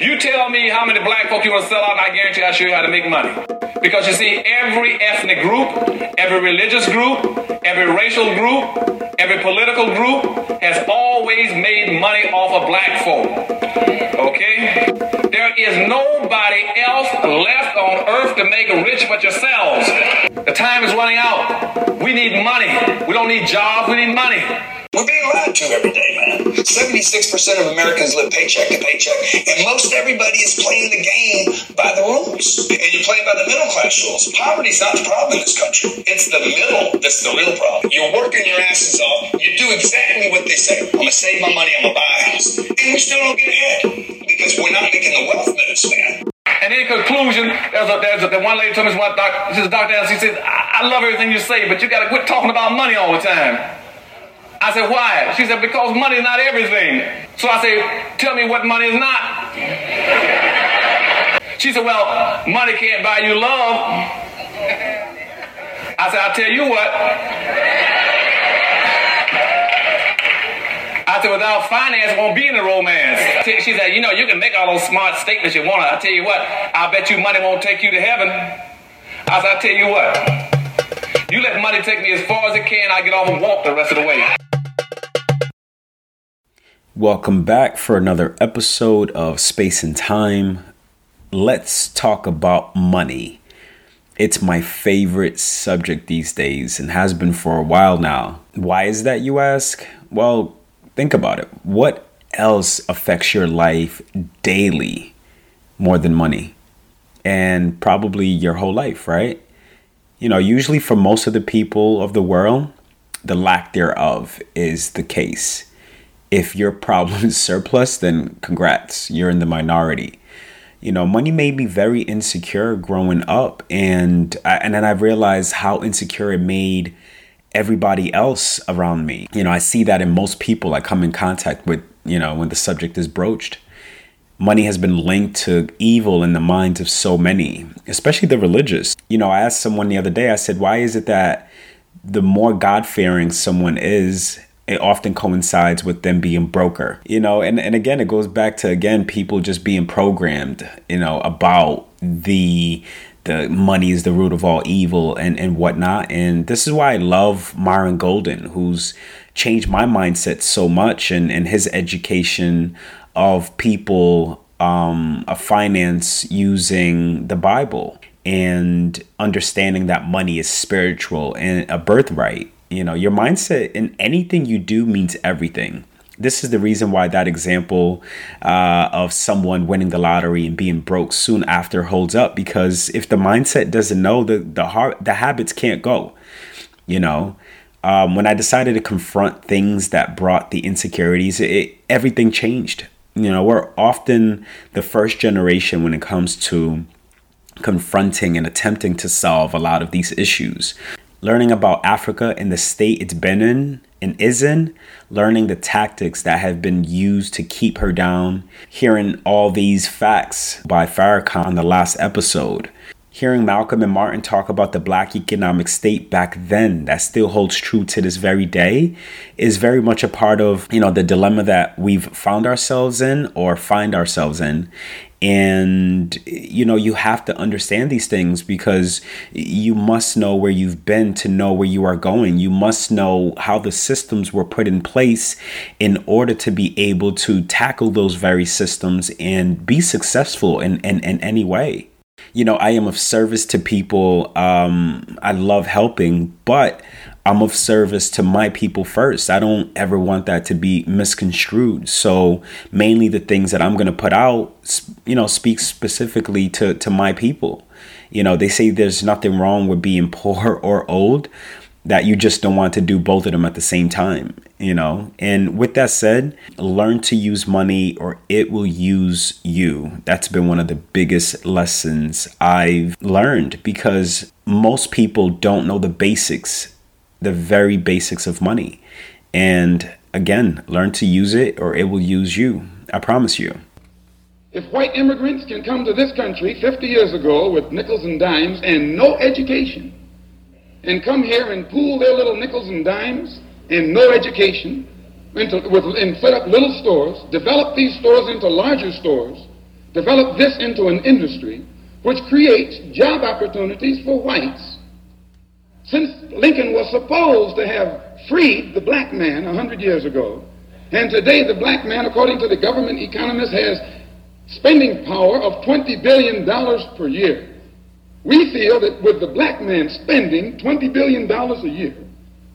You tell me how many black folk you want to sell out, and I guarantee I'll show you how to make money. Because you see, every ethnic group, every religious group, every racial group, every political group has always made money off of black folk. Okay? There is nobody else left on earth to make rich but yourselves. The time is running out. We need money. We don't need jobs, we need money. We're being lied to every day. 76% of Americans live paycheck to paycheck, and most everybody is playing the game by the rules. And you play by the middle class rules. Poverty's not the problem in this country. It's the middle that's the real problem. You're working your asses off. You do exactly what they say. I'm gonna save my money, I'm gonna buy a house. And we still don't get ahead because we're not making the wealth moves, man. And in conclusion, there's a, there's a, the one lady told me, she says, Dr. Allen, she says, I, I love everything you say, but you got to quit talking about money all the time. I said, why? She said, because money is not everything. So I said, tell me what money is not. She said, well, money can't buy you love. I said, I'll tell you what. I said, without finance, won't be any romance. She said, you know, you can make all those smart statements you want. I tell you what, I bet you money won't take you to heaven. I said, I tell you what, you let money take me as far as it can, I get off and walk the rest of the way. Welcome back for another episode of Space and Time. Let's talk about money. It's my favorite subject these days and has been for a while now. Why is that, you ask? Well, think about it. What else affects your life daily more than money? And probably your whole life, right? You know, usually for most of the people of the world, the lack thereof is the case if your problem is surplus, then congrats, you're in the minority. You know, money made me very insecure growing up, and I, and then I realized how insecure it made everybody else around me. You know, I see that in most people I come in contact with. You know, when the subject is broached, money has been linked to evil in the minds of so many, especially the religious. You know, I asked someone the other day. I said, "Why is it that the more God fearing someone is, it often coincides with them being broker you know? And, and again it goes back to again people just being programmed you know about the the money is the root of all evil and and whatnot. And this is why i love myron golden who's changed my mindset so much and and his education of people um of finance using the bible and understanding that money is spiritual and a birthright you know, your mindset in anything you do means everything. This is the reason why that example uh, of someone winning the lottery and being broke soon after holds up because if the mindset doesn't know, the the the habits can't go. You know, um, when I decided to confront things that brought the insecurities, it, everything changed. You know, we're often the first generation when it comes to confronting and attempting to solve a lot of these issues learning about Africa and the state it's been in and is in, learning the tactics that have been used to keep her down, hearing all these facts by Farrakhan on the last episode. Hearing Malcolm and Martin talk about the black economic state back then that still holds true to this very day is very much a part of, you know, the dilemma that we've found ourselves in or find ourselves in. And you know you have to understand these things because you must know where you've been to know where you are going. You must know how the systems were put in place in order to be able to tackle those very systems and be successful in, in, in any way you know i am of service to people um, i love helping but I'm of service to my people first. I don't ever want that to be misconstrued. So mainly the things that I'm going to put out, you know, speak specifically to to my people. You know, they say there's nothing wrong with being poor or old, that you just don't want to do both of them at the same time, you know? And with that said, learn to use money or it will use you. That's been one of the biggest lessons I've learned because most people don't know the basics the very basics of money. And again, learn to use it or it will use you. I promise you. If white immigrants can come to this country 50 years ago with nickels and dimes and no education, and come here and pool their little nickels and dimes and no education, with, and set up little stores, develop these stores into larger stores, develop this into an industry which creates job opportunities for whites. Since Lincoln was supposed to have freed the black man a hundred years ago, and today the black man, according to the government economist, has spending power of $20 billion per year. We feel that with the black man spending $20 billion a year,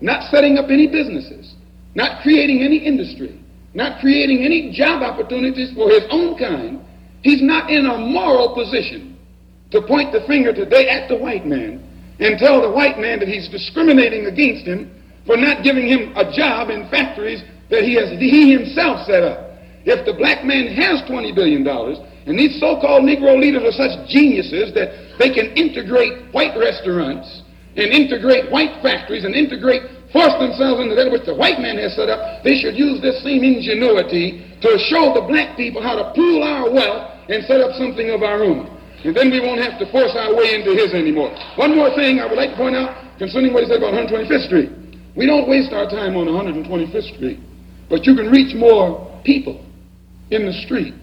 not setting up any businesses, not creating any industry, not creating any job opportunities for his own kind, he's not in a moral position to point the finger today at the white man and tell the white man that he's discriminating against him for not giving him a job in factories that he has he himself set up. If the black man has $20 billion, and these so-called Negro leaders are such geniuses that they can integrate white restaurants and integrate white factories and integrate, force themselves into that which the white man has set up, they should use this same ingenuity to show the black people how to pool our wealth and set up something of our own. And then we won't have to force our way into his anymore. One more thing I would like to point out concerning what he said about 125th Street. We don't waste our time on 125th Street, but you can reach more people in the street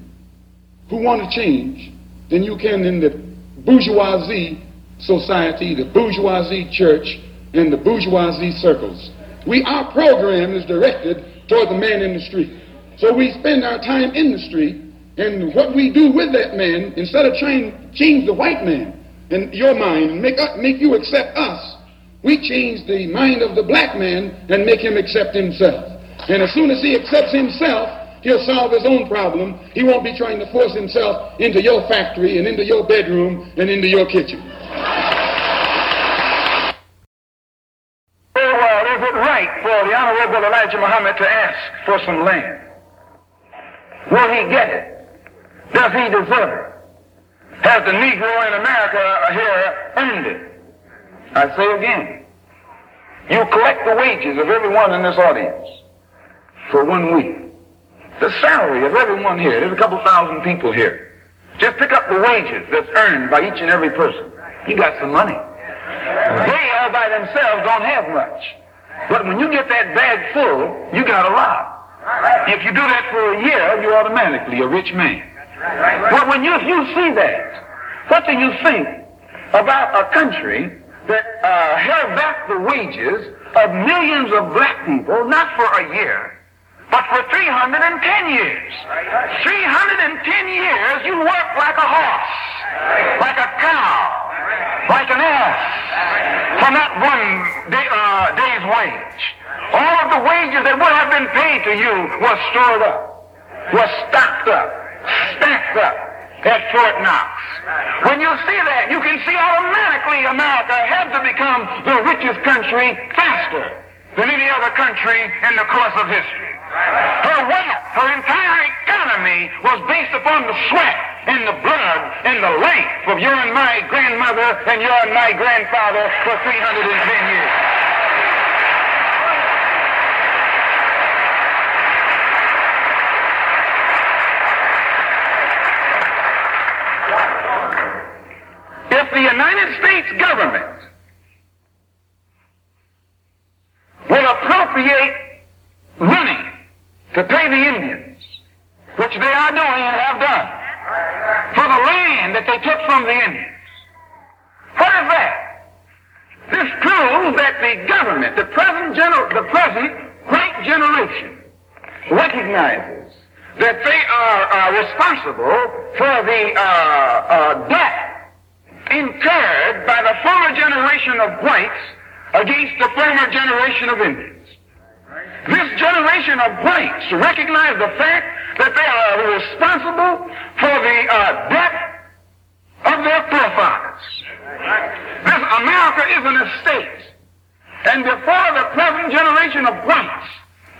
who want to change than you can in the bourgeoisie society, the bourgeoisie church, and the bourgeoisie circles. We, our program is directed toward the man in the street. So we spend our time in the street, and what we do with that man, instead of trying to change the white man in your mind and make, us, make you accept us, we change the mind of the black man and make him accept himself. And as soon as he accepts himself, he'll solve his own problem. He won't be trying to force himself into your factory and into your bedroom and into your kitchen. Well, is it right for the Honorable Elijah Muhammad to ask for some land? Will he get it? Does he deserve it? Has the Negro in America here earned it? I say again, you collect the wages of everyone in this audience for one week. The salary of everyone here, there's a couple thousand people here. Just pick up the wages that's earned by each and every person. You got some money. They all by themselves don't have much. But when you get that bag full, you got a lot. If you do that for a year, you're automatically a rich man. But when you, you see that, what do you think about a country that uh, held back the wages of millions of black people, not for a year, but for 310 years. 310 years you work like a horse, like a cow, like an ass, for not one day, uh, day's wage. All of the wages that would have been paid to you was stored up, was stocked up, stacked up at Fort Knox. When you see that, you can see automatically America had to become the richest country faster than any other country in the course of history. Her wealth, her entire economy was based upon the sweat and the blood and the life of your and my grandmother and your and my grandfather for 310 years. If the United States government will appropriate money to pay the Indians, which they are doing and have done, for the land that they took from the Indians. What is that? This that the government, the present, gener- the present white generation, recognizes that they are uh, responsible for the uh, uh, debt incurred by the former generation of whites against the former generation of Indians. This generation of whites recognize the fact that they are responsible for the uh, debt of their forefathers. This America is an estate. And before the present generation of whites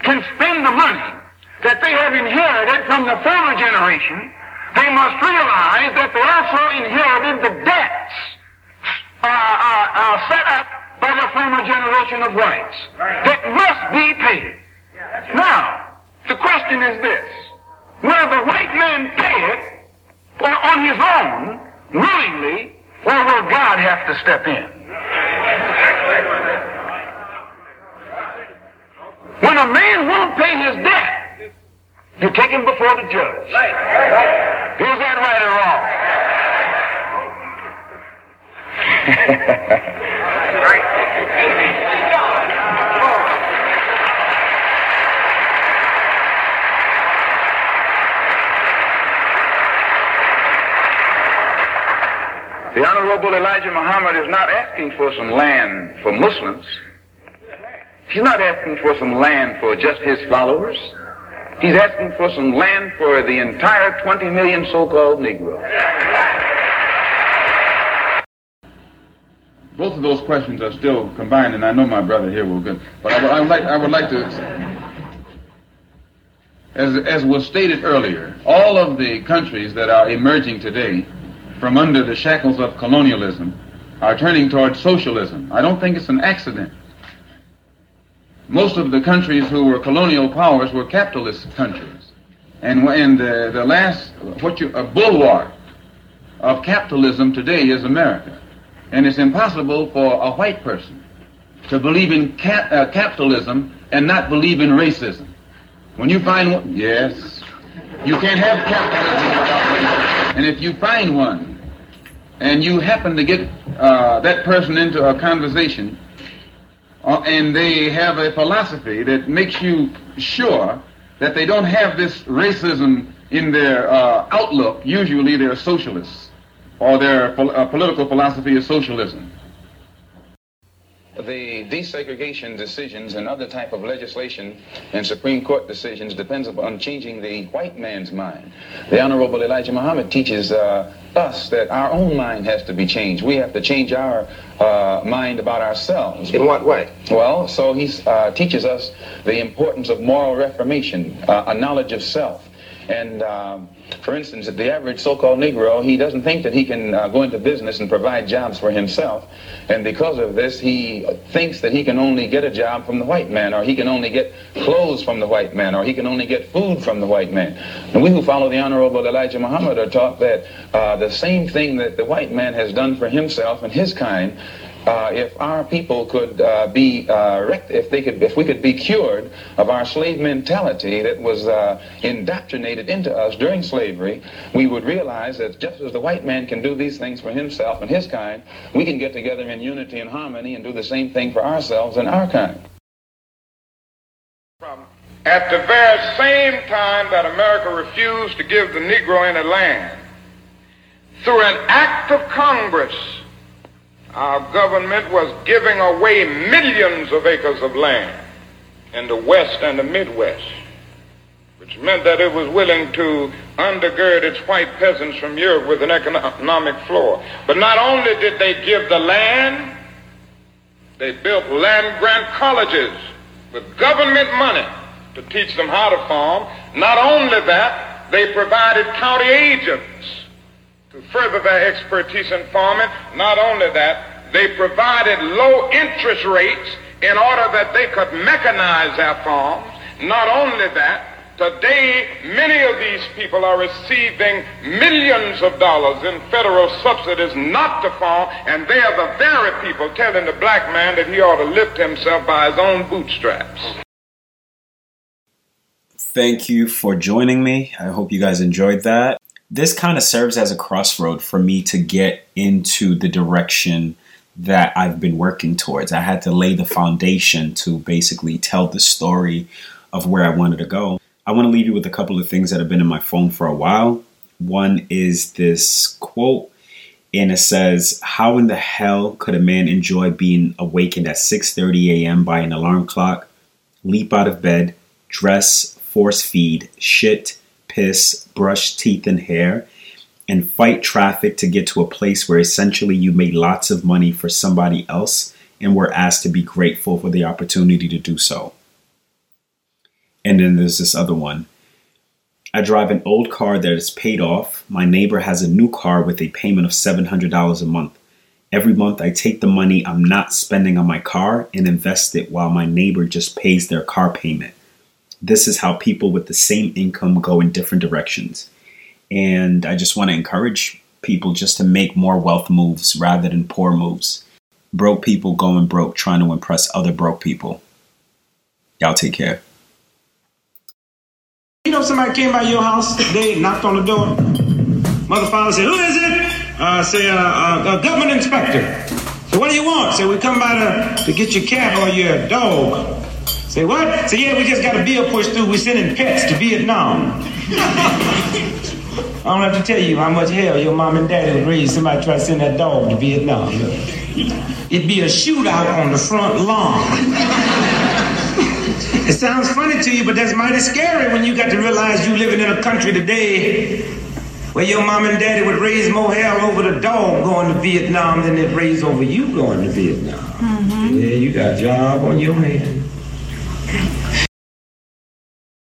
can spend the money that they have inherited from the former generation, they must realize that they also inherited the debts uh, uh, uh, set up by the former generation of whites that must be paid. Now, the question is this. Will the white man pay it or on his own, willingly, or will God have to step in? When a man won't pay his debt, You take him before the judge. Is that right or wrong? The Honorable Elijah Muhammad is not asking for some land for Muslims. He's not asking for some land for just his followers. He's asking for some land for the entire 20 million so-called Negroes. Both of those questions are still combined, and I know my brother here will get. But I would, I would like, I would like to, as as was stated earlier, all of the countries that are emerging today from under the shackles of colonialism are turning towards socialism. I don't think it's an accident. Most of the countries who were colonial powers were capitalist countries. And, and the, the last, what you, a bulwark of capitalism today is America. And it's impossible for a white person to believe in cap, uh, capitalism and not believe in racism. When you find one, yes, you can't have capitalism without racism. And if you find one, and you happen to get uh, that person into a conversation, uh, and they have a philosophy that makes you sure that they don't have this racism in their uh, outlook. Usually they're socialists, or their pol- uh, political philosophy is socialism. The desegregation decisions and other type of legislation and Supreme Court decisions depends upon changing the white man's mind. The Honorable Elijah Muhammad teaches uh, us that our own mind has to be changed. We have to change our uh, mind about ourselves. In what way? Well, so he uh, teaches us the importance of moral reformation, uh, a knowledge of self. And um, for instance, the average so-called Negro, he doesn't think that he can uh, go into business and provide jobs for himself. And because of this, he thinks that he can only get a job from the white man, or he can only get clothes from the white man, or he can only get food from the white man. And we who follow the Honorable Elijah Muhammad are taught that uh, the same thing that the white man has done for himself and his kind, uh, if our people could uh, be uh, if they could if we could be cured of our slave mentality that was uh, indoctrinated into us during slavery, we would realize that just as the white man can do these things for himself and his kind, we can get together in unity and harmony and do the same thing for ourselves and our kind. At the very same time that America refused to give the Negro any land, through an act of Congress, our government was giving away millions of acres of land in the West and the Midwest, which meant that it was willing to undergird its white peasants from Europe with an economic floor. But not only did they give the land, they built land grant colleges with government money to teach them how to farm. Not only that, they provided county agents to further their expertise in farming. Not only that, they provided low interest rates in order that they could mechanize their farms. Not only that, today many of these people are receiving millions of dollars in federal subsidies not to farm, and they are the very people telling the black man that he ought to lift himself by his own bootstraps. Thank you for joining me. I hope you guys enjoyed that. This kind of serves as a crossroad for me to get into the direction that I've been working towards. I had to lay the foundation to basically tell the story of where I wanted to go. I want to leave you with a couple of things that have been in my phone for a while. One is this quote, and it says, "How in the hell could a man enjoy being awakened at 6:30 a.m. by an alarm clock, leap out of bed, dress, force feed, shit, piss, brush teeth and hair, and fight traffic to get to a place where essentially you made lots of money for somebody else and were asked to be grateful for the opportunity to do so?" And then there's this other one. I drive an old car that is paid off. My neighbor has a new car with a payment of $700 a month. Every month I take the money I'm not spending on my car and invest it while my neighbor just pays their car payment. This is how people with the same income go in different directions. And I just want to encourage people just to make more wealth moves rather than poor moves. Broke people going broke trying to impress other broke people. Y'all take care. You know, somebody came by your house and knocked on the door? Mother, father said, who is it? Uh, say, uh, uh, a government inspector. So what do you want? Say, we come by to, to get your cat or your dog. Say, what? Say, yeah, we just got a bill pushed through. We're sending pets to Vietnam. I don't have to tell you how much hell your mom and daddy would raise somebody try to send that dog to Vietnam. It'd be a shootout on the front lawn. it sounds funny to you, but that's mighty scary when you got to realize you living in a country today where your mom and daddy would raise more hell over the dog going to Vietnam than they'd raise over you going to Vietnam. Mm-hmm. Yeah, you got a job on your hands. Yeah.